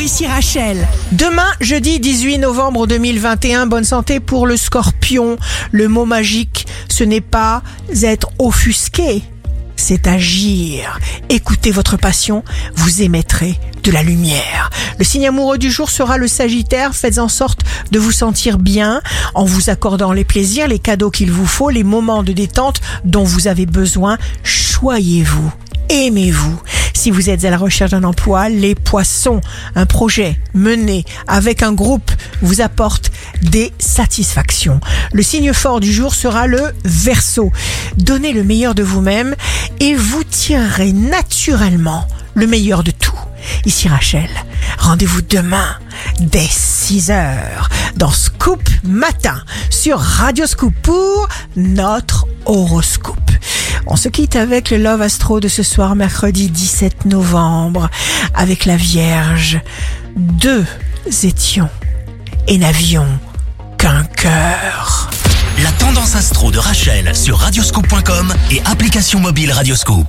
Ici Rachel. Demain, jeudi 18 novembre 2021, bonne santé pour le scorpion. Le mot magique, ce n'est pas être offusqué, c'est agir. Écoutez votre passion, vous émettrez de la lumière. Le signe amoureux du jour sera le Sagittaire. Faites en sorte de vous sentir bien en vous accordant les plaisirs, les cadeaux qu'il vous faut, les moments de détente dont vous avez besoin. Choyez-vous, aimez-vous. Si vous êtes à la recherche d'un emploi, les poissons, un projet mené avec un groupe vous apporte des satisfactions. Le signe fort du jour sera le Verseau. Donnez le meilleur de vous-même et vous tirerez naturellement le meilleur de tout. Ici Rachel, rendez-vous demain dès 6 heures dans Scoop Matin sur Radio Scoop pour notre horoscope. On se quitte avec le Love Astro de ce soir, mercredi 17 novembre, avec la Vierge. Deux étions et n'avions qu'un cœur. La tendance astro de Rachel sur radioscope.com et application mobile Radioscope.